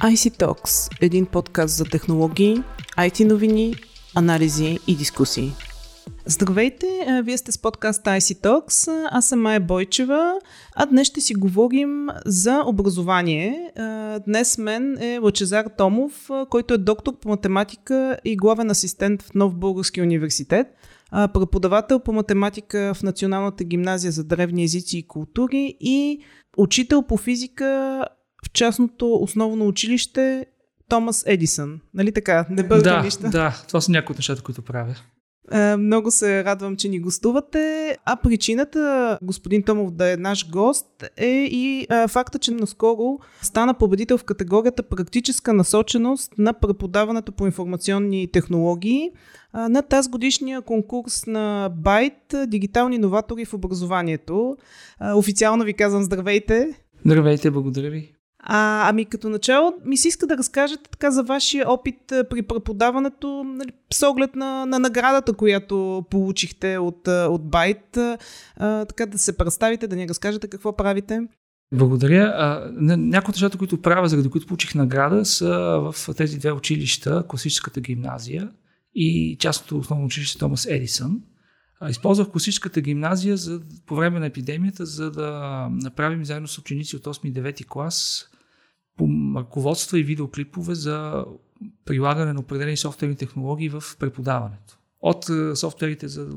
IC Talks – един подкаст за технологии, IT новини, анализи и дискусии. Здравейте, вие сте с подкаст IC Talks, аз съм Майя Бойчева, а днес ще си говорим за образование. Днес мен е Лачезар Томов, който е доктор по математика и главен асистент в Нов Български университет, преподавател по математика в Националната гимназия за древни езици и култури и учител по физика в частното основно училище Томас Едисън. Нали така? Не бъркам да, нищо. Да, това са някои от нещата, които правя. Много се радвам, че ни гостувате. А причината, господин Томов, да е наш гост е и а, факта, че наскоро стана победител в категорията практическа насоченост на преподаването по информационни технологии а, на тази годишния конкурс на Байт Дигитални новатори в образованието. Официално ви казвам здравейте. Здравейте, благодаря ви. А, ами като начало ми се иска да разкажете така за вашия опит при преподаването нали, с оглед на, на наградата, която получихте от, от Байт. А, така да се представите, да ни разкажете какво правите. Благодаря. Някои от нещата, които правя, заради които получих награда, са в тези две училища, класическата гимназия и частното основно училище Томас Едисън. Използвах класическата гимназия за, по време на епидемията, за да направим заедно с ученици от 8 и 9 клас ръководства и видеоклипове за прилагане на определени софтуерни технологии в преподаването. От софтуерите за,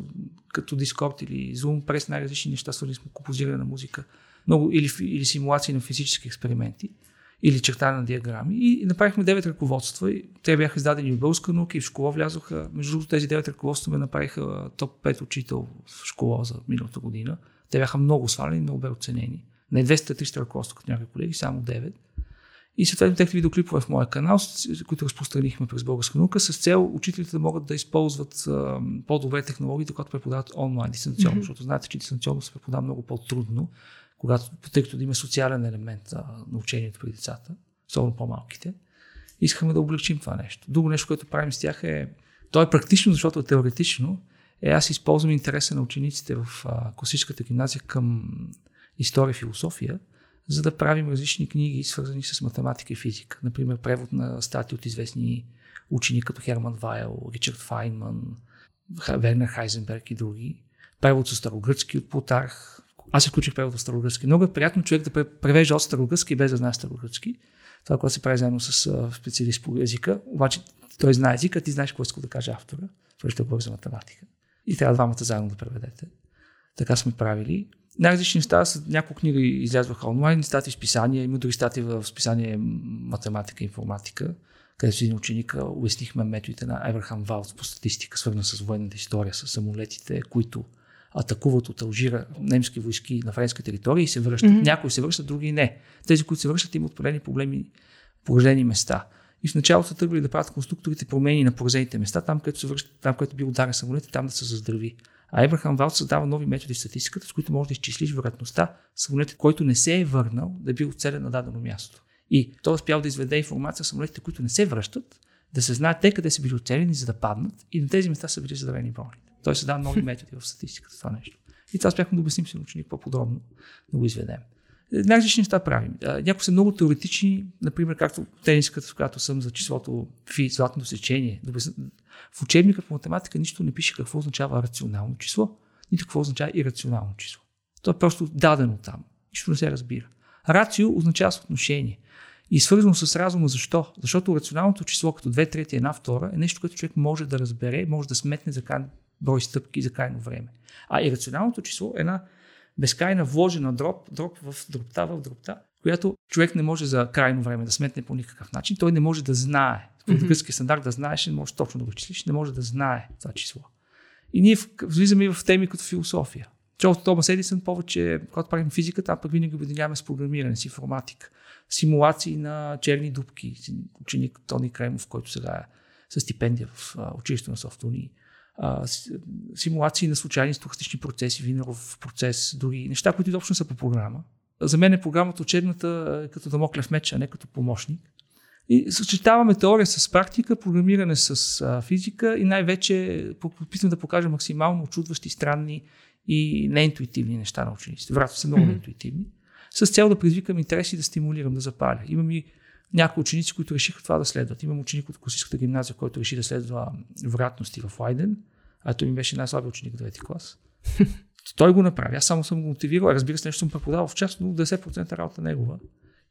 като Discord или Zoom, през най-различни неща, свързани с композиране на музика, много, или, или симулации на физически експерименти или чертане на диаграми. И направихме 9 ръководства. Те бяха издадени от българска наука и в школа влязоха. Между другото, тези 9 ръководства ме направиха топ 5 учител в школа за миналата година. Те бяха много свалени, много бе оценени. Не 200-300 ръководства, като някои колеги, само 9. И съответно техните видеоклипове в моя канал, които разпространихме през българска наука, с цел учителите да могат да използват по-добре технологиите, когато преподават онлайн, дистанционно, mm-hmm. защото знаете, че дистанционно се преподава много по-трудно когато, тъй като да има социален елемент а, на учението при децата, особено по-малките, искаме да облегчим това нещо. Друго нещо, което правим с тях е, то е практично, защото е теоретично, е аз използвам интереса на учениците в а, класическата гимназия към история и философия, за да правим различни книги, свързани с математика и физика. Например, превод на статии от известни учени като Херман Вайл, Ричард Файнман, Вернер Хайзенберг и други. Превод с старогръцки от Плутарх, аз се включих превод от старогръцки. Много е приятно човек да превежда от старогръцки без да знае старогръцки. Това, което се прави заедно с специалист по езика. Обаче той знае езика, ти знаеш какво иска да каже автора. Той ще говори за математика. И трябва двамата заедно да преведете. Така сме правили. Най-различни неща са няколко книги излязоха онлайн, статии в списания, има други статии в списание математика и информатика, където с един ученик обяснихме методите на Еврахам Валц по статистика, свързана с военната история, с самолетите, които атакуват от Алжира немски войски на френска територия и се връщат. Mm-hmm. Някои се връщат, други не. Тези, които се връщат, имат определени проблеми, поражени места. И в началото са тръгвали да правят конструкторите промени на поразените места, там където се връщат, там където бил ударен самолет, там да се заздрави. А Ебрахам Валт създава нови методи в статистиката, с които може да изчислиш вероятността самолетът, който не се е върнал, да е бил целен на дадено място. И той успял да изведе информация за самолетите, които не се връщат, да се знаят те къде са били оцелени, за да паднат и на тези места са били задавени болните. Той се дава нови методи в статистиката, това нещо. И това успяхме да обясним си на ученик по-подробно, да го изведем. Най-различни неща правим. Някои са много теоретични, например, както тениската, в която съм за числото фи, златното сечение. В учебника по математика нищо не пише какво означава рационално число, нито какво означава ирационално число. То е просто дадено там. Нищо не се разбира. Рацио означава съотношение. И свързано с разума, защо? Защото рационалното число, като 2 трети, 1 втора, е нещо, което човек може да разбере, може да сметне за брой стъпки за крайно време. А ирационалното число е една безкрайна вложена дроп, дроп в дропта в дропта, която човек не може за крайно време да сметне по никакъв начин. Той не може да знае. В mm-hmm. гръцкия стандарт да знаеш, не може точно да го числиш, не може да знае това число. И ние влизаме в теми като философия. Чолто Томас Едисън повече, когато правим физика, там пък винаги обединяваме с програмиране, с информатика, симулации на черни дубки. Ученик Тони Кремов, който сега е със стипендия в училището на Софтуни симулации на случайни стохастични процеси, Винеров процес, други неща, които изобщо са по програма. За мен е програмата учебната като дамоклев меч, а не като помощник. И съчетаваме теория с практика, програмиране с а, физика и най-вече опитваме да покажем максимално очудващи, странни и неинтуитивни неща на учениците. Вероятно са много mm-hmm. неинтуитивни. С цел да предизвикам интерес и да стимулирам, да запаля. Имам и някои ученици, които решиха това да следват. Имам ученик от класическата гимназия, който реши да следва вероятности в Лайден, а той ми беше най-слабият ученик в 9 клас. той го направи. Аз само съм го мотивирал. Разбира се, нещо съм преподавал в част, но 10% работа негова.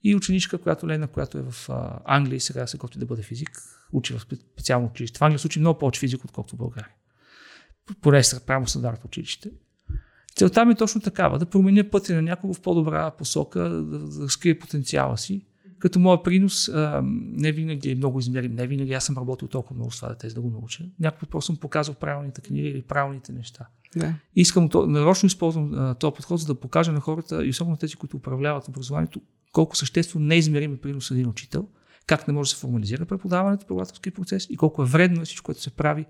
И ученичка, която Лена, която е в Англия и сега се готви да бъде физик, учи в специално училище. В Англия се учи много повече физик, отколкото в България. Поне правилно стандарт училище. Целта ми е точно такава, да променя пътя на някого в по-добра посока, да, да разкрие потенциала си. Като моят принос не винаги е много измерим, не винаги аз съм работил толкова много с това дете, за да го науча. Някой просто съм показал правилните книги или правилните неща. Да. Искам то, нарочно използвам този подход, за да покажа на хората, и особено тези, които управляват образованието, колко съществено неизмерим е принос един учител, как не може да се формализира преподаването, преподавателския процес и колко е вредно е всичко, което се прави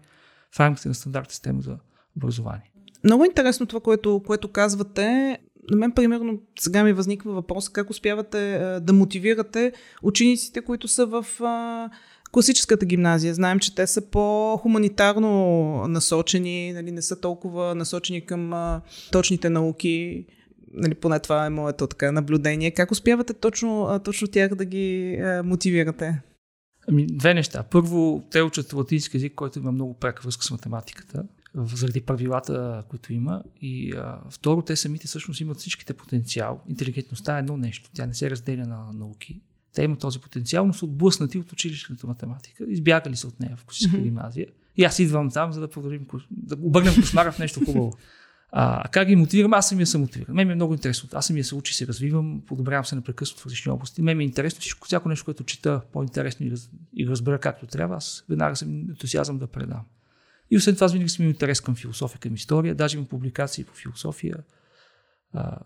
в рамките на стандартната система за образование. Много интересно това, което, което казвате. На мен, примерно, сега ми възниква въпрос как успявате а, да мотивирате учениците, които са в а, класическата гимназия. Знаем, че те са по-хуманитарно насочени, нали, не са толкова насочени към а, точните науки. Нали, поне това е моето така наблюдение. Как успявате точно, а, точно тях да ги а, мотивирате? Ами, две неща. Първо, те учат латински язик, който има много пряка връзка с математиката заради правилата, които има. И а, второ, те самите всъщност имат всичките потенциал. Интелигентността е едно нещо. Тя не се разделя на науки. Те имат този потенциал, но са отблъснати от училищната математика. Избягали са от нея в класическа mm-hmm. гимназия. И аз идвам там, за да продължим, да обърнем кошмара в нещо хубаво. А, как ги мотивирам? Аз самия се мотивирам. Мен ми е много интересно. Аз самия се учи, се развивам, подобрявам се непрекъснато в различни области. Мен ми е интересно всичко, всяко нещо, което чета по-интересно и, раз, и разбера както трябва. Аз веднага съм ентусиазъм да предам. И освен това, винаги съм имал интерес към философия, към история. Даже имам публикации по философия. А,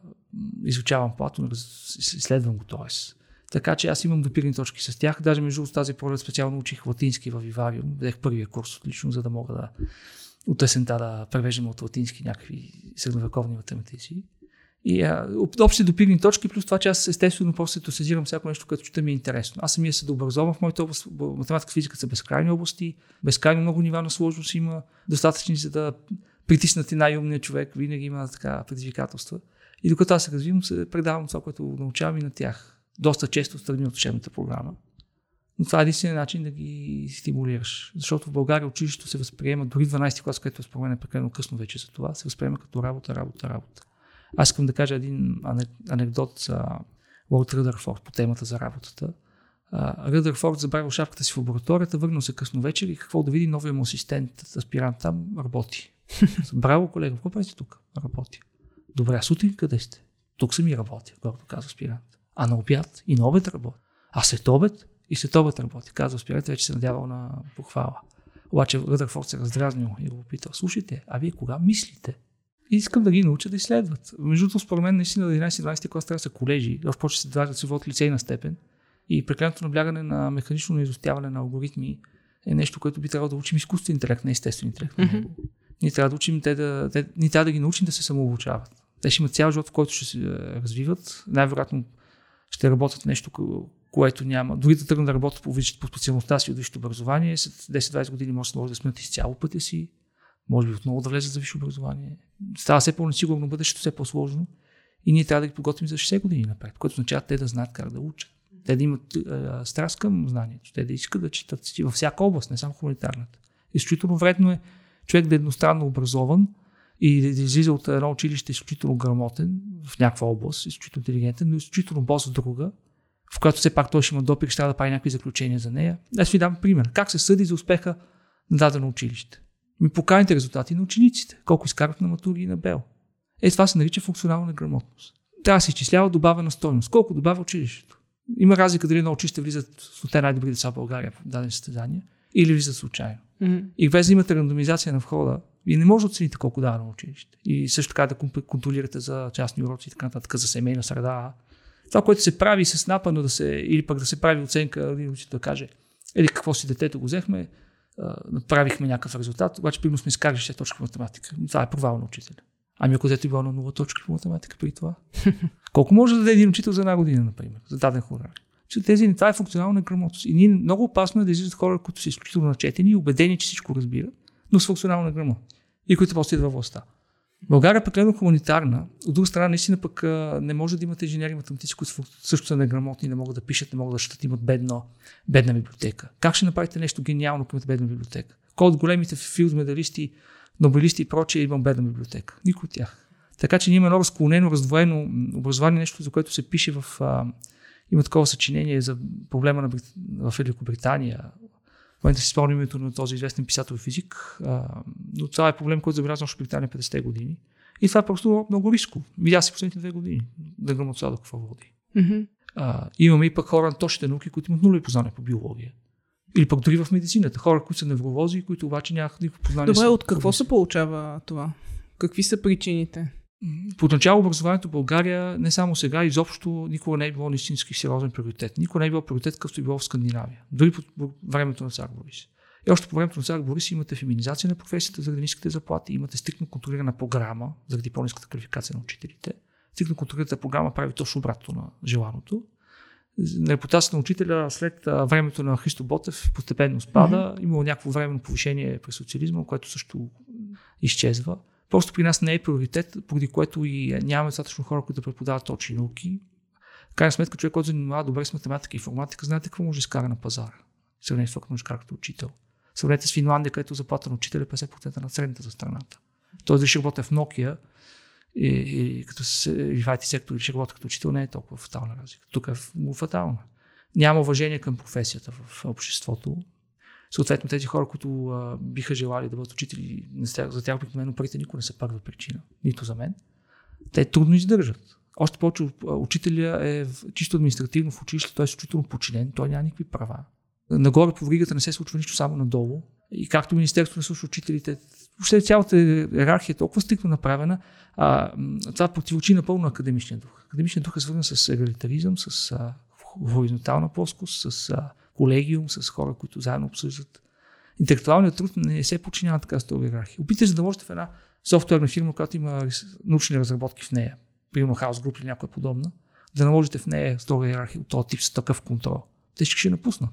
изучавам Платон, изследвам го, т.е. Така че аз имам допирни точки с тях. Даже между тази пролет специално учих латински в Вивариум. Взех първия курс отлично, за да мога да от есента да превеждам от латински някакви средновековни математици. И а, общи допирни точки, плюс това, че аз естествено после сезирам всяко нещо, което чета ми е интересно. Аз самия се дообразовам в моята област. Математика, физика са безкрайни области, безкрайно много нива на сложност има, достатъчни за да притиснат и най-умният човек, винаги има така предизвикателства. И докато аз се развивам, се предавам това, което научавам и на тях. Доста често страни от учебната програма. Но това е единствения начин да ги стимулираш. Защото в България училището се възприема, дори 12 клас, което според мен е прекалено късно вече за това, се възприема като работа, работа, работа. Аз искам да кажа един анекдот за Уолт Ръдърфорд по темата за работата. Ръдърфорд забравил шапката си в лабораторията, върнал се късно вечер и какво да види новия му асистент, аспирант там, работи. Браво, колега, какво правите тук? Работи. Добре, сутрин къде сте? Тук съм и работя, когато казва аспирант. А на обяд и на обед работя. А след обед и след обед работи. Казва аспирант, вече се надявал на похвала. Обаче Ръдърфорд се раздразнил и го попитал, слушайте, а вие кога мислите? И искам да ги науча да изследват. Между другото, според мен, наистина 11-12 клас трябва да са колежи, в почти се да се водят лицейна степен. И прекаленото наблягане на механично изостяване на алгоритми е нещо, което би трябвало да учим изкуствен интелект, не естествен интелект. Mm-hmm. Ние трябва да учим те да, те, ние трябва да ги научим да се самообучават. Те ще имат цял живот, в който ще се е, развиват. Най-вероятно ще работят нещо, което няма. Дори да тръгнат да работят по, по специалността си от висшето образование, след 10-20 години може да, да сменят изцяло пътя си може би отново да влезе за висше образование. Става все по-несигурно, бъдещето все по-сложно и ние трябва да ги подготвим за 60 години напред, което означава те да знаят как да учат. Те да имат а, страст към знанието, те да искат да четат във всяка област, не само хуманитарната. Изключително вредно е човек да е едностранно образован и да излиза от едно училище изключително грамотен в някаква област, изключително интелигентен, но изключително бос в друга, в която все пак той ще има допир, ще трябва да прави някакви заключения за нея. Аз ви дам пример. Как се съди за успеха на дадено училище? ми поканите резултати на учениците, колко изкарват на матури и на бел. Е, това се нарича функционална грамотност. Трябва да се изчислява добавена стойност. Колко добавя училището? Има разлика дали на училище влизат с те най-добри деца в България в дадени състезания или влизат случайно. Mm-hmm. И без да имате рандомизация на входа, вие не може да оцените колко дава на училище. И също така да контролирате за частни уроци и така нататък, за семейна среда. Това, което се прави с напъна да се, или пък да се прави оценка, или да каже, или какво си детето го взехме, направихме някакъв резултат, обаче примерно сме изкарали 6 точки в математика. Това е провал на учителя. Ами ако дете било на 0 точки по математика при това? Колко може да даде един учител за една година, например, за даден хора? Че тези, това е функционална грамотност. И ние много опасно е да излизат хора, които са изключително начетени и убедени, че всичко разбират, но с функционална грамотност. И които после идват властта. България е прекалено хуманитарна. От друга страна, наистина пък не може да имате инженери математици, които също са неграмотни, не могат да пишат, не могат да четат, имат бедно, бедна библиотека. Как ще направите нещо гениално, ако имате бедна библиотека? Кой от големите филд медалисти, нобелисти и прочие имам бедна библиотека? Никой от тях. Така че ние имаме едно разклонено, раздвоено образование, нещо, за което се пише в... Има такова съчинение за проблема на, в Великобритания. В момента си спомням името на този известен писател физик, а, но това е проблем, който забелязва в Британия 50-те години. И това е просто много риско. Видя си последните две години да грамота до какво води. Mm-hmm. А, имаме и пък хора на точните науки, които имат нулеви познания по биология. Или пък дори в медицината. Хора, които са невролози, които обаче нямат никакво познание. Добре, от какво се получава това? Какви са причините? Поначало образованието в България не само сега, изобщо никога не е било истински сериозен приоритет. Никога не е било приоритет, какъвто е било в Скандинавия. Дори по времето на цар Борис. И още по времето на цар Борис имате феминизация на професията заради ниските заплати, имате стрикно контролирана програма заради по-ниската квалификация на учителите. Стрикно контролираната програма прави точно обратно на желаното. Репутацията на учителя след времето на Христо Ботев постепенно спада. Mm-hmm. Имало някакво временно повишение през социализма, което също изчезва. Просто при нас не е приоритет, поради което и нямаме достатъчно хора, които да преподават точни науки. крайна сметка, човек, който занимава добре с математика и информатика, знаете какво може да изкара на пазара. Сравнение с това, може като учител. Сравнете с Финландия, където заплата на учителя е 50% на средната за страната. Да ще работя в Nokia и, и като се, и в IT сектор или ще работя като учител, не е толкова фатална разлика. Тук е фатална. Няма уважение към професията в обществото. Съответно, тези хора, които а, биха желали да бъдат учители, за тях обикновено парите никога не са първа причина, нито за мен. Те трудно издържат. Още повече учителя е чисто административно в училище, той е изключително подчинен, той няма никакви права. Нагоре по вригата не се случва нищо само надолу. И както Министерството не слуша учителите, въобще цялата иерархия е толкова стрикно направена, а, това противочи напълно на академичния дух. Академичният дух е свързан с егалитаризъм, с а, хоризонтална плоскост, с а, колегиум, с хора, които заедно обсъждат. Интелектуалният труд не се подчинява така с този иерархия. Опитайте се да можете в една софтуерна фирма, която има научни разработки в нея, примерно House Group или някоя подобна, да наложите в нея строга иерархия от този тип с такъв контрол. Те ще ще напуснат.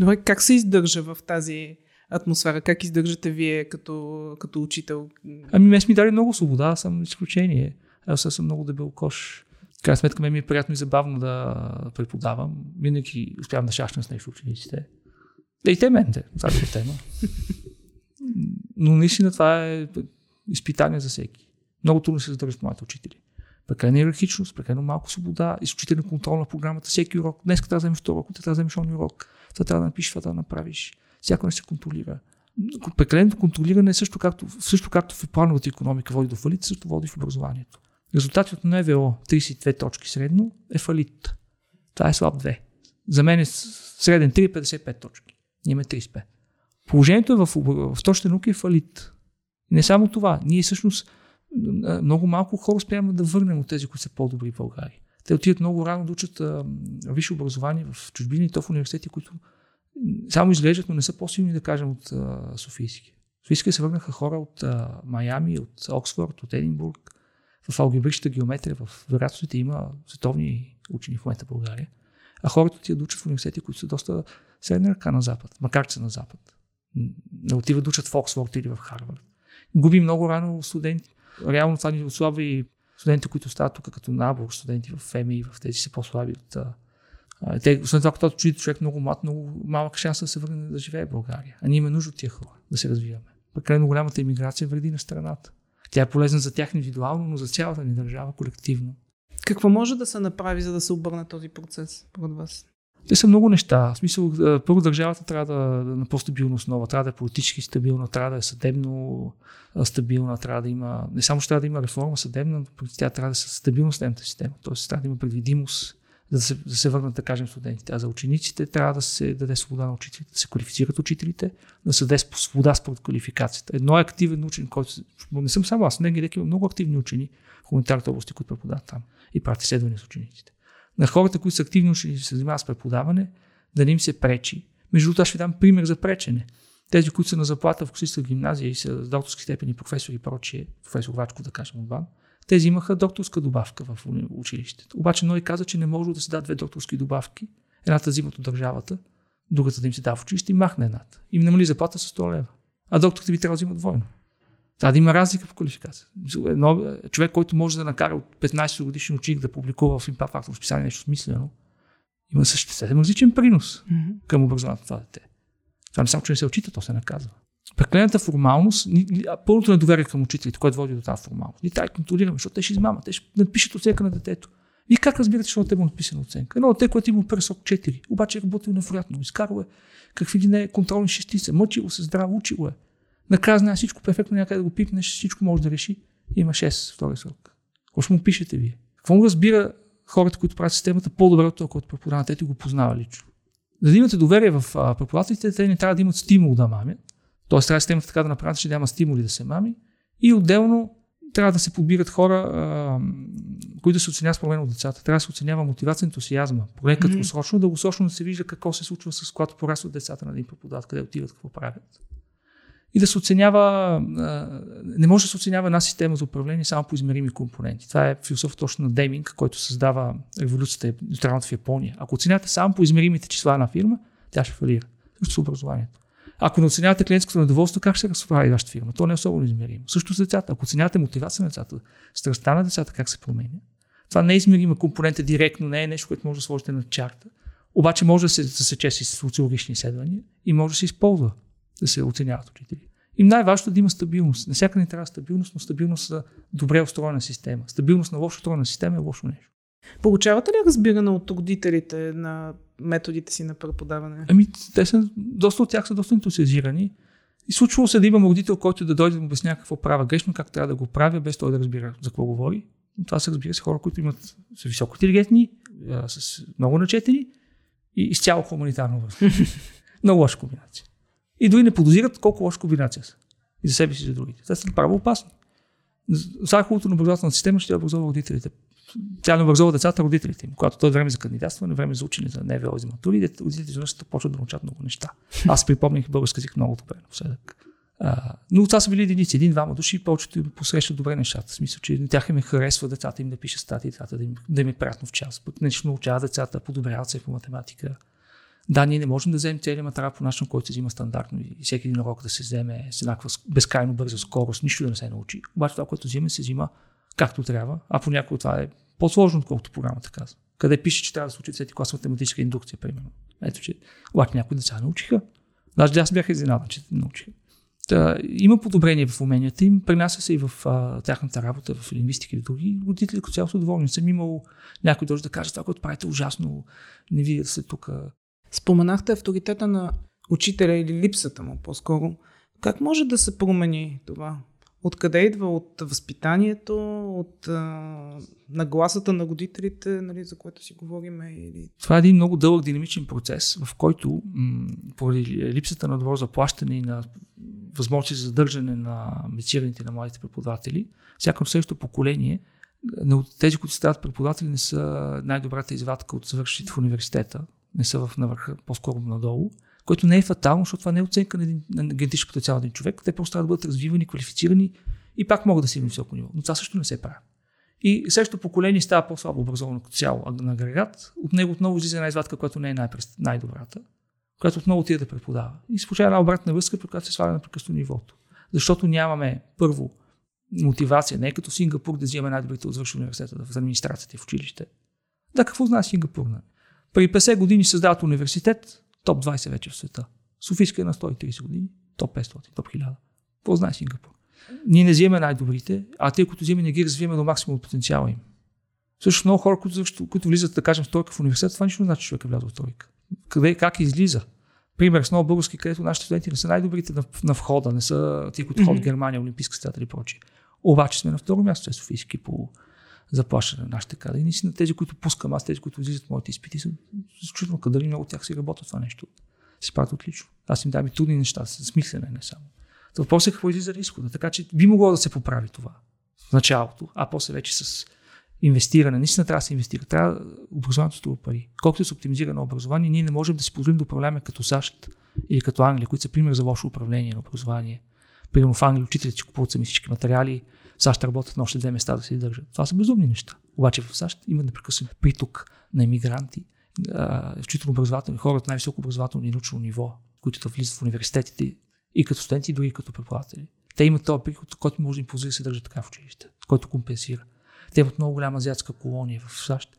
Добре, как се издържа в тази атмосфера? Как издържате вие като, като учител? Ами, ме ми дали много свобода, аз съм изключение. Аз съм много дебел кош крайна сметка ми е приятно и забавно да преподавам. Винаги успявам да шашна с нещо учениците. Да и те мен, те, това е тема. Но наистина това е изпитание за всеки. Много трудно се задържа с моите учители. Прекалена иерархичност, прекалено малко свобода, изключително контрол на програмата. Всеки урок. Днес трябва да вземеш урок, трябва да вземеш он урок. Това трябва да напишеш, това да направиш. Всяко не се контролира. Прекаленото контролиране е също както, също както в плановата економика води до фалит, също води в образованието. Резултатът на НВО 32 точки средно е фалит. Това е слаб 2. За мен е среден 3,55 точки. Ние имаме 35. Положението е в, в, точните науки е фалит. Не само това. Ние всъщност много малко хора успяваме да върнем от тези, които са по-добри в България. Те отиват много рано да учат висше образование в чужбина и то в университети, които само изглеждат, но не са по-силни, да кажем, от а, Софийски. Софийски се върнаха хора от а, Майами, от Оксфорд, от Единбург, в алгебричната геометрия, в вероятностите има световни учени в момента в България. А хората отиват да учат в университети, които са доста средна ръка на Запад, макар че са на Запад. Не отиват да учат в Оксфорд или в Харвард. Губи много рано студенти. Реално това ни отслабва и студенти, които стават тук като набор, студенти в ФЕМИ в тези са по-слаби от те, освен това, когато чуди човек много млад, много малък шанс да се върне да живее в България. А ние имаме нужда от тия хора да се развиваме. Прекалено голямата иммиграция вреди на страната. Тя е полезна за тях индивидуално, но за цялата ни държава колективно. Какво може да се направи, за да се обърне този процес, според вас? Те са много неща. В смисъл, първо държавата трябва да, да на по-стабилна основа, трябва да е политически стабилна, трябва да е съдебно стабилна, трябва да има, не само ще трябва да има реформа съдебна, но тя трябва да е стабилна съдебната система. Тоест трябва да има предвидимост, за да се, да се върнат, да кажем, студентите. А за учениците трябва да се даде свобода на учителите, да се квалифицират учителите, да се даде свобода според квалификацията. Едно е активен учен, който. Не съм само аз, не има много активни учени в хуманитарните области, които преподават там и правят изследвания с учениците. На хората, които са активни учени и се занимават с преподаване, да не им се пречи. Между другото, ще дам пример за пречене. Тези, които са на заплата в Косиста гимназия и са с докторски степени, професори и прочие, професор Вачко, да кажем отвън, тези имаха докторска добавка в училището. Обаче Ной каза, че не може да се дадат две докторски добавки. Едната взимат от държавата, другата да им се дава в училище и махне едната. Им намали заплата с 100 лева. А докторите би трябвало да взимат двойно. Трябва да има разлика в квалификация. Едно, човек, който може да накара от 15 годишен ученик да публикува в Impact Factor списание нещо смислено, има съществено различен принос mm-hmm. към образованието на това дете. Това не само, че не се очита, то се наказва. Преклената формалност, пълното недоверие към учителите, което води до тази формалност. Ние трябва да контролираме, защото те ще измамат, те ще напишат оценка на детето. Вие как разбирате, защото те му написана оценка? Едно от те, което има пресок 4, обаче е работил невероятно, изкарал е какви ли не контролни шестица, мъчило се здраво, учило е. Накрая знае всичко перфектно, някъде да го пипнеш, всичко може да реши. Има 6 втори срок. Какво му пишете вие? Какво му разбира хората, които правят системата по-добре от това, който преподава, те го познава лично. За да имате доверие в преподавателите, те не трябва да имат стимул да мамят. Тоест трябва системата така да направят, че няма стимули да се мами. И отделно трябва да се подбират хора, а, които се оценяват според от децата. Трябва да се оценява мотивация, ентусиазма. Поне краткосрочно, mm-hmm. дългосрочно да се вижда какво се случва с когато порастват децата на един преподавател, къде отиват, какво правят. И да се оценява, не може да се оценява една система за управление само по измерими компоненти. Това е философ точно на Дейминг, който създава революцията индустриалната в Япония. Ако оценявате само по измеримите числа на фирма, тя ще фалира. Също с образованието. Ако не оценявате клиентското недоволство, как ще разправи вашата фирма? То не е особено измеримо. Също с децата. Ако оценявате мотивация на децата, страстта на децата, как се променя, това не е измерима компонента директно, не е нещо, което може да сложите на чарта. Обаче може да се засече с социологични изследвания и може да се използва да се оценяват учители. И най-важното е да има стабилност. На всяка не трябва стабилност, но стабилност за добре устроена система. Стабилност на лошо устроена система е лошо нещо. Получавате ли разбиране от родителите на методите си на преподаване? Ами, те са, доста от тях са доста ентусиазирани. И случвало се да имам родител, който да дойде да му обясня какво правя грешно, как трябва да го правя, без той да разбира за какво говори. Това са, разбира се, хора, които имат, са високо интелигентни, с много начетени и изцяло хуманитарно много лоша комбинация. И дори не подозират колко лоша комбинация са. И за себе си, и за другите. Това са направо опасно. За хубавото на образователната система ще образува родителите. Тя не образува децата, родителите им. Когато то е време за кандидатстване, време за учене за НВО и за матури, родителите изведнъж почват да научат много неща. Аз припомних български език много добре напоследък. Но това са били единици, един-двама души, и повечето им посрещат добре нещата. В смисъл, че на тях им харесва децата им да пишат статии, децата да им, да им е приятно в час. Пък нещо научават децата, подобряват се по математика. Да, ние не можем да вземем целият материал по начин, който се взима стандартно и всеки един урок да се вземе с еднаква безкрайно бърза скорост, нищо да не се научи. Обаче това, което взима, се взима както трябва, а понякога това е по-сложно, отколкото програмата казва. Къде пише, че трябва да се учи 10 клас математическа индукция, примерно. Ето, че обаче някои деца научиха. Даже аз бях изненадан, че научиха. Та, има подобрение в уменията им, пренася се и в а, тяхната работа в лингвистика и други. Родители като цяло са доволни. Съм имал някой дължи да каже това, което правите ужасно, не вие се тук. Споменахте авторитета на учителя или липсата му по-скоро. Как може да се промени това? Откъде идва? От възпитанието, от а, нагласата на родителите, нали, за което си говорим? Или... Това е един много дълъг динамичен процес, в който м- поради липсата на добро заплащане и на възможности за задържане на медицираните на младите преподаватели, всяко следващо поколение, но тези, които стават преподаватели, не са най-добрата извадка от завършите в университета, не са в навърха, по-скоро надолу което не е фатално, защото това не е оценка на, един, на генетичен потенциал на един човек. Те просто трябва да бъдат развивани, квалифицирани и пак могат да на високо ниво. Но това също не се прави. И следващото поколение става по-слабо образовано като цяло на агрегат. От него отново излиза една извадка, която не е най- най-добрата, която отново отиде да преподава. И се получава една обратна връзка, при която се сваля на прекъсно нивото. Защото нямаме първо мотивация, не е като Сингапур да взимаме най-добрите от университета в администрацията и в училище. Да, какво знае Сингапур? При 50 години създават университет, топ 20 вече в света. Софийска е на 130 години, топ 500, топ 1000. Какво знае Сингапур? Ние не взимаме най-добрите, а те, които взимаме, не ги развиваме до максимум от потенциала им. Също много хора, които, които влизат, да кажем, в тройка в университет, това нищо не значи, че човек е влязъл в тройка. Къде, как излиза? Пример с много български, където нашите студенти не са най-добрите на, на входа, не са тия, които ходят в Германия, Олимпийска стата и прочие. Обаче сме на второ място, е Софийски по заплащане на нашите кадри. И наистина тези, които пускам аз, тези, които излизат моите изпити, са изключително кадри, много от тях си работят това нещо. Си правят отлично. Аз им давам и трудни неща, смислене не само. Въпросът е какво излиза изхода. Така че би могло да се поправи това в началото, а после вече с инвестиране. Наистина трябва да се инвестира. Трябва образованието струва пари. Колкото се оптимизира на образование, ние не можем да си позволим да управляваме като САЩ или като Англия, които са пример за лошо управление на образование. Примерно в Англия учителите си купуват сами всички материали, САЩ работят на още две места да се издържат. Това са безумни неща. Обаче в САЩ има непрекъснат приток на емигранти, включително образователни хора от най-високо образователно и научно ниво, които да влизат в университетите и като студенти, дори и като преподаватели. Те имат този приход, който може да им позволи да се държат така в училище, който компенсира. Те имат много голяма азиатска колония в САЩ.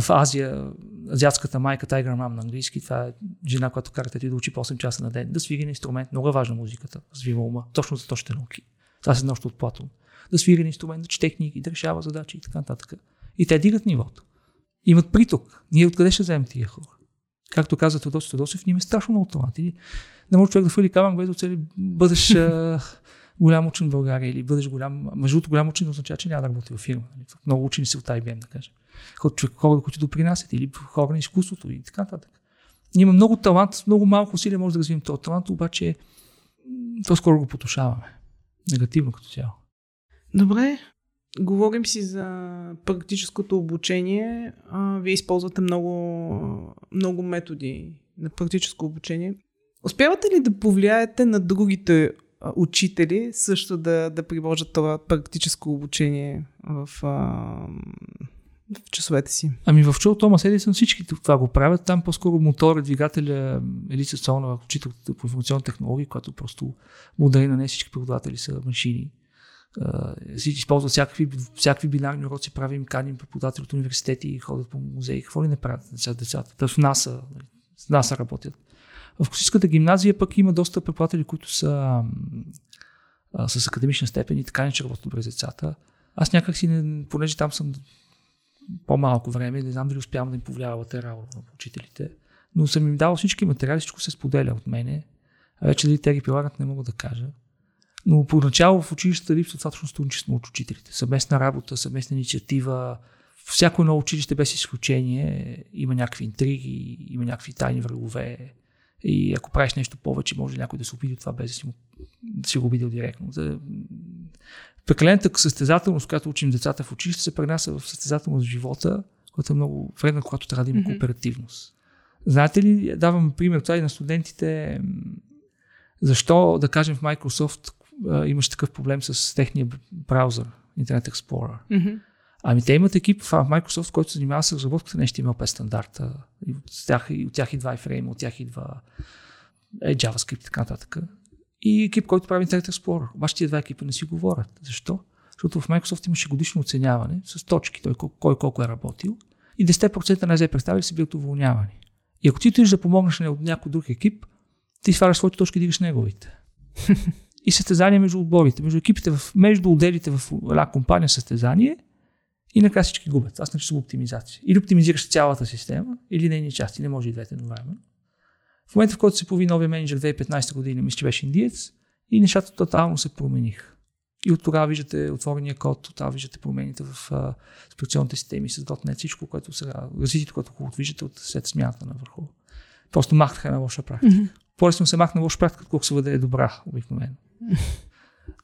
В Азия, азиатската майка, Tiger Mom на английски, това е жена, която карате ти да учи по 8 часа на ден, да свири на инструмент. Много е важна музиката, развива ума. Точно за точните науки. Това се нощ от Платон. Да свири на инструмент, да чете книги, да решава задачи и така нататък. И те дигат нивото. Имат приток. Ние откъде ще вземем тия хора? Както каза Тодосив Тодосив, ние е страшно много таланти. Не може човек да хвърли камък, без да цели бъдеш голям учен в България или бъдеш голям. Между другото, голям учен означава, че няма да работи в фирма. Нали? Много учени са от IBM, да кажем. Хора, които допринасят или хора на изкуството и така нататък. Има много талант, много малко усилия може да развием този талант, обаче по-скоро го потушаваме. Негативно като цяло. Добре, говорим си за практическото обучение. А, вие използвате много, много методи на практическо обучение. Успявате ли да повлияете на другите учители също да, да приложат това практическо обучение в, а, в часовете си? Ами в Чул Томас Едисън всички това го правят. Там по-скоро мотор, двигателя, Елица Солнова, учителката по информационни технологии, която просто модели на не всички преподаватели са машини. Всички използват всякакви, всякакви бинарни уроци, правим, каним преподаватели от университети, ходят по музеи. Какво ли не правят децата? В НАСА, в НАСА работят. В класическата гимназия пък има доста преподаватели, които са а, с академична степен и така не че работят добре с децата. Аз някак си, не, понеже там съм по-малко време, не знам дали успявам да им повлиява латерално на учителите, но съм им дал всички материали, всичко се споделя от мене. А вече дали те ги прилагат, не мога да кажа. Но поначало в училищата липсва достатъчно сътрудничество от учителите. Съвместна работа, съвместна инициатива. Всяко едно училище без изключение има някакви интриги, има някакви тайни врагове. И ако правиш нещо повече, може някой да се обиди това, без да си, му, да си го обидил директно. За... Прекалената състезателност, която учим децата в училище, се пренася в състезателност в живота, която е много вредна, когато трябва да има кооперативност. Знаете ли, давам пример това и на студентите, защо, да кажем, в Microsoft имаш такъв проблем с техния браузър, Internet Explorer. Mm-hmm. Ами те имат екип в Microsoft, който се занимава с разработката на HTML5 стандарта. И от, тях, и от тях идва iframe, от тях идва е, JavaScript и така нататък. И екип, който прави Internet Explorer. Обаче тия два екипа не си говорят. Защо? Защото в Microsoft имаше годишно оценяване с точки, той кой колко е работил. И 10% на зе представили са били уволнявани. И ако ти отидеш да помогнеш на някой друг екип, ти сваляш своите точки и дигаш неговите. и състезание между отборите, между екипите, в, между отделите в една компания състезание и накрая всички губят. Аз наричам оптимизация. Или оптимизираш цялата система, или нейни части. Не може и двете едновременно. В момента, в който се появи новия менеджер 2015 година, мисля, че беше индиец, и нещата тотално се промениха. И от тогава виждате отворения код, от тогава виждате промените в специалните системи с .NET, всичко, което сега, развитието, което виждате от след смяната на върху. Просто махнаха на лоша практика. Mm-hmm. По-лесно се махна лоша практика, колко се бъде добра обикновено.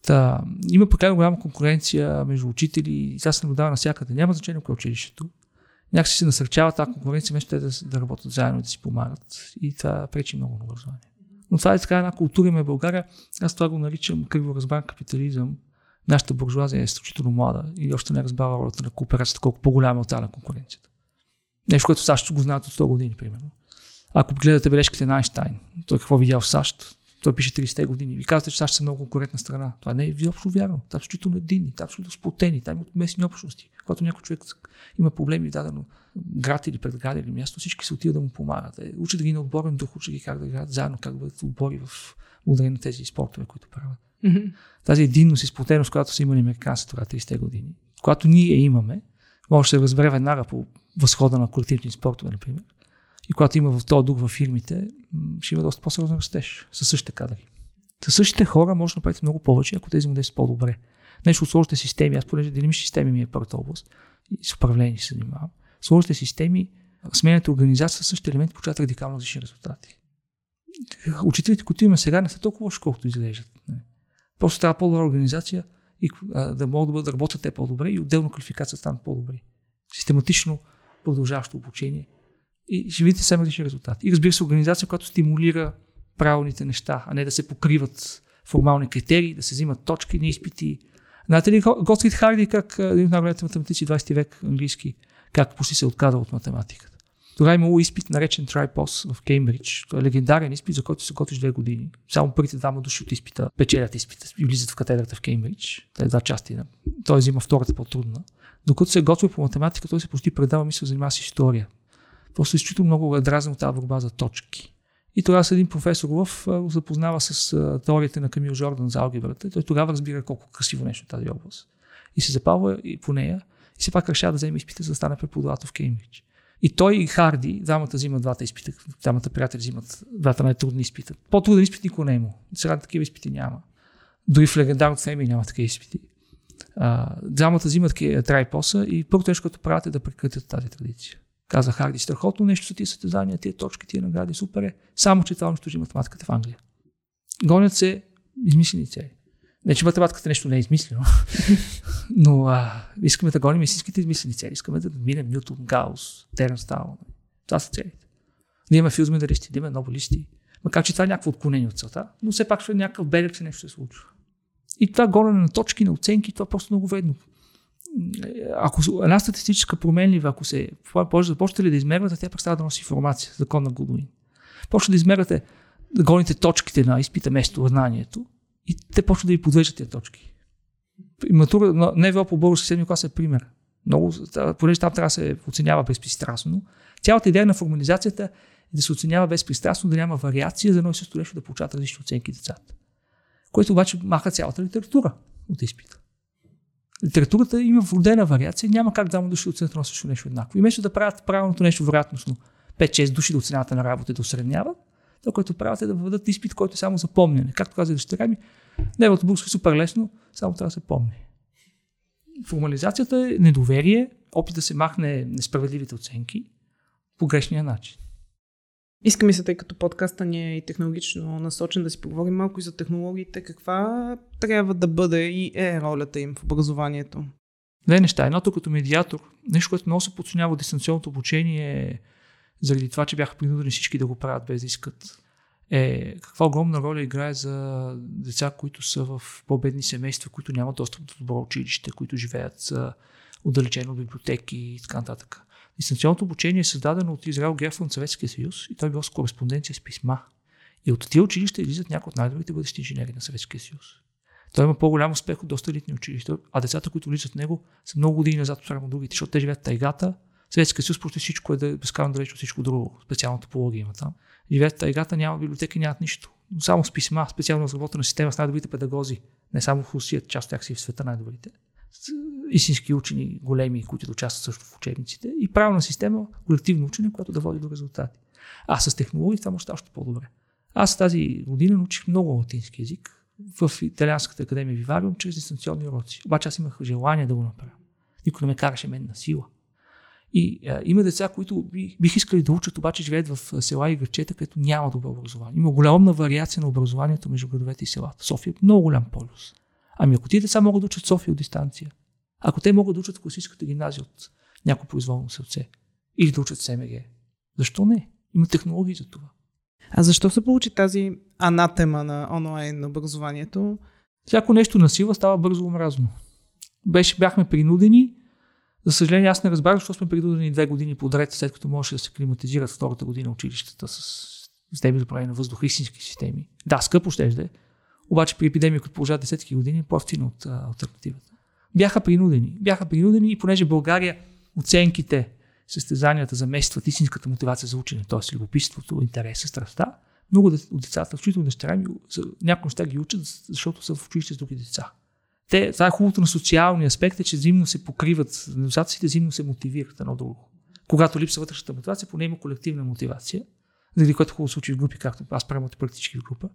Та, има прекалено голяма конкуренция между учители и сега се наблюдава навсякъде. Няма значение кое е училището. Някакси се насърчава тази конкуренция, вместо те да, да работят заедно и да си помагат. И това пречи много на образование. Но това е така една култура има в България. Аз това го наричам криво разбран капитализъм. Нашата буржуазия е изключително млада и още не разбава ролята на кооперацията, колко по-голяма е от тази на конкуренцията. Нещо, което САЩ го знаят от 100 години, примерно. Ако гледате бележките на Айнштайн, той какво видял в САЩ, той пише 30 години. Ви казвате, че САЩ са много конкурентна страна. Това не е изобщо вярно. Те са абсолютно единни, те абсолютно сплотени, там имат местни общности. Когато някой човек има проблеми в дадено град или предград или място, всички се отиват да му помагат. Е, учат да ги на отборен дух, учат ги как да играят заедно, как да бъдат отбори в благодарение на тези спортове, които правят. Mm-hmm. Тази единност и сплотеност, която са имали американците това 30 години, когато ние имаме, може да се разбере веднага по възхода на колективни спортове, например. И когато има в този дух във фирмите, ще има доста по-сериозен растеж със същите кадри. Със същите хора може да направите много повече, ако те взаимодействат по-добре. Нещо от сложните системи, аз понеже делим системи ми е първата област и с управление се занимавам. Сложните системи, сменяте организация същите елементи, получават радикално различни резултати. Учителите, които имаме сега, не са толкова лоши, колкото изглеждат. Просто трябва по-добра организация и да могат да, бъдат, да работят те по-добре и отделно квалификация станат по-добри. Систематично продължаващо обучение и ще видите съвсем различни резултати. И разбира се, организация, която стимулира правилните неща, а не да се покриват формални критерии, да се взимат точки на изпити. Знаете ли Готфрид Харди, как един от най-големите математици 20 век английски, как почти се отказа от математиката? Тогава е имало изпит, наречен TriPOS в Кеймбридж. Това е легендарен изпит, за който се готвиш две години. Само първите двама души от изпита печелят изпита и влизат в катедрата в Кеймбридж. Това е два части. Той взима втората по-трудна. Докато се готви по математика, той се почти предава мисъл, занимава с история. Просто изключително много дразен от тази борба за точки. И тогава един професор в запознава с теорията на Камил Жордан за алгебрата. Той тогава разбира колко красиво нещо тази област. И се запалва и по нея. И все пак решава да вземе изпита, за да стане преподавател в Кеймбридж. И той и Харди, двамата взимат двата изпита, двамата приятели взимат двата най-трудни изпита. По-труден изпит никой не е имал. Сега такива изпити няма. Дори в легендарното Феми няма такива изпити. А, двамата взимат трайпоса и първото нещо, което правят е да прекратят тази традиция. Каза Харди, страхотно нещо са тия състезания, тия точки, тия награди, супер е. Само, че това унищожи математиката в Англия. Гонят се измислени цели. Не, че математиката нещо не е измислено, но а, искаме да гоним истинските измислени цели. Искаме да минем Ньютон, Гаус, Теренс Таун. Това са целите. Да имаме филзмедалисти, да имаме нобелисти. Макар, че това е някакво отклонение от целта, но все пак ще е някакъв белег, че нещо се случва. И това гонене на точки, на оценки, това е просто много вредно. Ако една статистическа променлива, ако се започнете ли да измервате, тя става да носи информация, закон на Годуин. Почва да измервате, да гоните точките на изпита место знанието, и те почват да ви подвеждат тези точки. Матура, не е по български седми клас е пример. Много, понеже там трябва да се оценява безпристрастно. Цялата идея на формализацията е да се оценява безпристрастно, да няма вариация за едно и да получават различни оценки децата. Което обаче маха цялата литература от изпита. Литературата има вродена вариация, няма как двама души да оценят едно също нещо еднакво. И вместо да правят правилното нещо вероятностно, 5-6 души да оценяват на работа и да осредняват, това, което правят е да въведат изпит, който е само за помнене. Както каза дъщеря ми, неговото българско е супер лесно, само трябва да се помни. Формализацията е недоверие, опит да се махне несправедливите оценки по грешния начин. Искам и се, тъй като подкаста ни е и технологично насочен, да си поговорим малко и за технологиите. Каква трябва да бъде и е ролята им в образованието? Две неща. Едното като медиатор, нещо, което много се подценява дистанционното обучение заради това, че бяха принудени всички да го правят без да искат, е каква огромна роля играе за деца, които са в по-бедни семейства, които нямат достъп до добро училище, които живеят отдалечено от библиотеки и така нататък. Дистанционното обучение е създадено от Израел Герфон Съветския съюз и той е бил с кореспонденция с писма. И от тези училища излизат някои от най-добрите бъдещи инженери на Съветския съюз. Той има по-голям успех от доста елитни училища, а децата, които влизат в него, са много години назад от другите, защото те живеят в тайгата, Съветския съюз почти всичко е да безкрайно далеч от всичко друго. Специална топология има там. Живеят в тайгата, няма библиотеки, нямат нищо. Само с писма, специално разработена система с най-добрите педагози. Не само в Русия, част от тях си в света най-добрите. Истински учени, големи, които да участват също в учебниците. И правилна система, колективно учене, което да води до резултати. А с технологии това може още по-добре. Аз тази година научих много латински язик в Италианската академия Вивариум чрез дистанционни уроци. Обаче аз имах желание да го направя. Никой не ме караше мен на сила. И а, има деца, които би, бих искали да учат, обаче живеят в села и грачета, където няма добро образование. Има голяма вариация на образованието между градовете и селата. София е много голям полюс. Ами ако тези деца могат да учат София от дистанция, ако те могат да учат в класическата гимназия от някое произволно сърце или да учат СМГ, защо не? Има технологии за това. А защо се получи тази анатема на онлайн образованието? Всяко нещо на сила става бързо омразно. Беше, бяхме принудени за съжаление, аз не разбрах, защо сме придудени две години подред, след като можеше да се климатизират втората година училищата с системи за правене на въздух, истински системи. Да, скъпо ще е, обаче при епидемия, като продължава десетки години, е по-ефтино от альтернативата. Бяха принудени. Бяха принудени и понеже България оценките, състезанията заместват истинската мотивация за учене, т.е. любопитството, интереса, страстта, много от децата, включително дъщеря ми, някои неща ги учат, защото са в училище с други деца те, това е хубавото на социалния аспект, е, че взаимно се покриват, недостатъците взаимно се мотивират едно друго. Когато липсва вътрешната мотивация, поне има колективна мотивация, заради което хубаво случи в групи, както аз правя практически в група.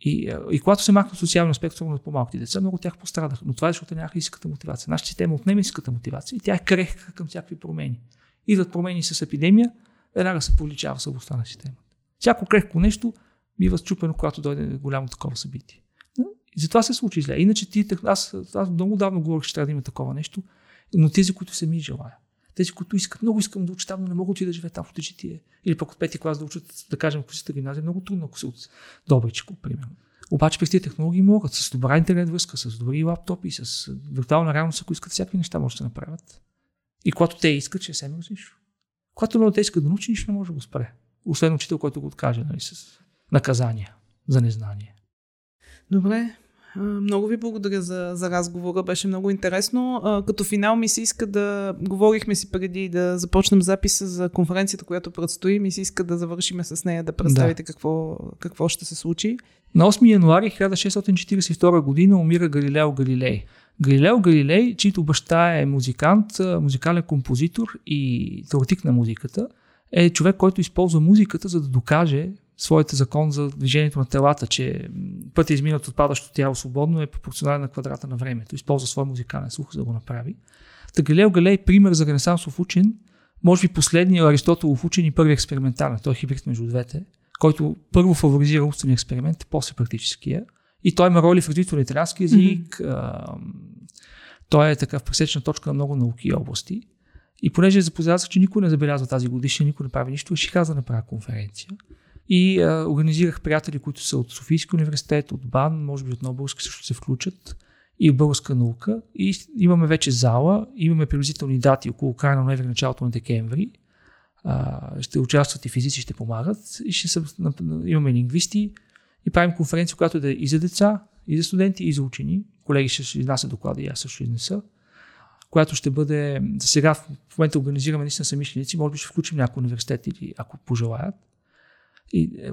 И, и когато се махна социалния аспект, особено от по-малките деца, много тях пострадаха. Но това е защото нямаха иската мотивация. Нашата система отнема иската мотивация и тя е крехка към всякакви промени. Идват промени с епидемия, веднага се повличава слабостта на системата. Всяко крехко нещо бива счупено, когато дойде голямо такова събитие. И затова се случи зле. Иначе ти, аз, аз много давно говорих, че трябва да има такова нещо, но тези, които сами желая. Тези, които искат, много искам да учат там, но не могат и да живеят там в тие. Или пък от пети клас да учат, да кажем, в гимназия, много трудно, ако се от Добричко, примерно. Обаче през тези технологии могат с добра интернет връзка, с добри лаптопи, с виртуална реалност, ако искат всякакви неща, може да направят. И когато те искат, ще е съвсем различно. Когато много те иска да научи, нищо не може да го спре. Освен учител, който го откаже нали, с наказания за незнание. Добре, много ви благодаря за, за разговора, беше много интересно. Като финал ми се иска да, говорихме си преди да започнем записа за конференцията, която предстои, ми се иска да завършиме с нея, да представите да. Какво, какво ще се случи. На 8 януари 1642 година умира Галилео Галилей. Галилео Галилей, чийто баща е музикант, музикален композитор и теоретик на музиката, е човек, който използва музиката, за да докаже своята закон за движението на телата, че пътя изминат от падащо тяло свободно е пропорционален на квадрата на времето. Използва свой музикален слух, за да го направи. Та Галилео Галей, пример за ренесансов учен, може би последният Аристотелов учен и първи експериментален, той е хибрид между двете, който първо фаворизира умствения експеримент, после практическия. И той има роли в развитието на италиански язик. Mm-hmm. той е така в пресечна точка на много науки и области. И понеже е запознат, че никой не забелязва тази годишна, никой не прави нищо, реши каза да направя конференция. И а, организирах приятели, които са от Софийски университет, от БАН, може би от Нобълска също се включат и българска наука. И имаме вече зала, имаме приблизителни дати около края на ноември, началото на декември. А, ще участват и физици, ще помагат. И ще са, имаме лингвисти и правим конференция, която да е и за деца, и за студенти, и за учени. Колеги ще изнасят доклади, аз също изнеса която ще бъде, за сега в момента организираме наистина самишленици, може би ще включим някои университет или ако пожелаят. И, е,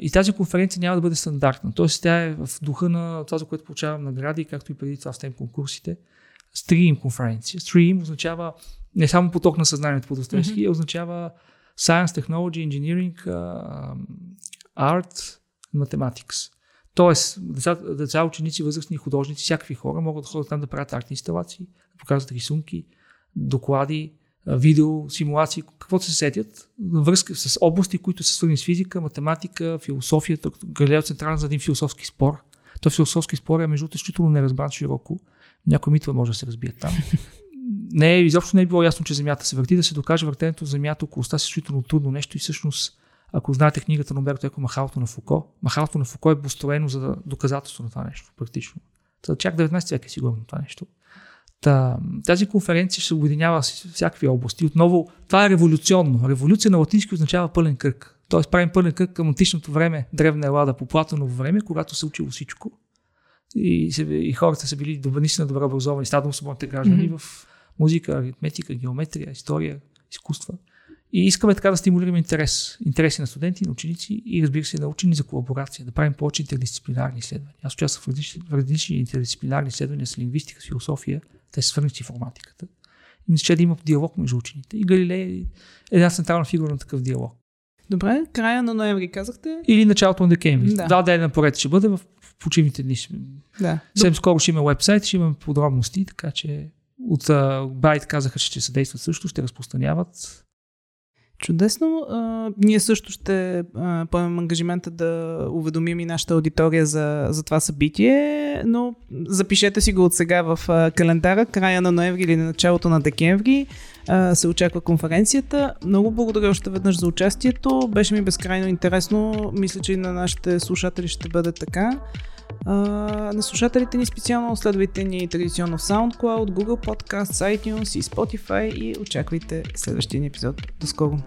и тази конференция няма да бъде стандартна. Тоест тя е в духа на това, за което получавам награди, както и преди това в конкурсите. Стрим конференция. Стрим означава не само поток на съзнанието по Достоевски, mm-hmm. означава Science, Technology, Engineering, uh, Art, Mathematics. Тоест, деца, деца, ученици, възрастни художници, всякакви хора могат да ходят там да правят артни инсталации, да показват рисунки, доклади, видео, симулации, каквото се сетят, във връзка с области, които са свързани с физика, математика, философията. Галилео централен за един философски спор. Той философски спор е между изключително неразбран широко. Някой митва може да се разбие там. не изобщо не е било ясно, че Земята се върти, да се докаже въртенето в Земята около оста е изключително трудно нещо и всъщност ако знаете книгата на Умберто Еко Махалото на Фуко, Махалото на Фуко е построено за доказателство на това нещо, практично. Та, чак 19 век е сигурно това нещо. Та, тази конференция ще обединява всякакви области. Отново, това е революционно. Революция на латински означава пълен кръг. Тоест правим пълен кръг към античното време, древна елада, по Платоново време, когато се учило всичко. И, се, и хората са били наистина добре образовани, стадно свободните граждани mm-hmm. в музика, аритметика, геометрия, история, изкуства. И искаме така да стимулираме интерес. Интереси на студенти, на ученици и разбира се на учени за колаборация, да правим повече интердисциплинарни изследвания. Аз участвах в различни, в различни интердисциплинарни изследвания с лингвистика, с философия, те са свързани с информатиката. И мисля, че да има диалог между учените. И Галилей е една централна фигура на такъв диалог. Добре, края на ноември казахте? Или началото на декември. Да, Два дена поред ще бъде в почивните дни. Да. Съвсем скоро ще има вебсайт, ще имаме подробности, така че от Байт казаха, че ще съдействат също, ще разпространяват Чудесно. А, ние също ще а, поемем ангажимента да уведомим и нашата аудитория за, за това събитие, но запишете си го от сега в а, календара. Края на ноември или началото на декември а, се очаква конференцията. Много благодаря още веднъж за участието. Беше ми безкрайно интересно. Мисля, че и на нашите слушатели ще бъде така. А, на слушателите ни специално следвайте ни традиционно в SoundCloud, Google Podcasts, iTunes и Spotify и очаквайте следващия ни епизод. До скоро!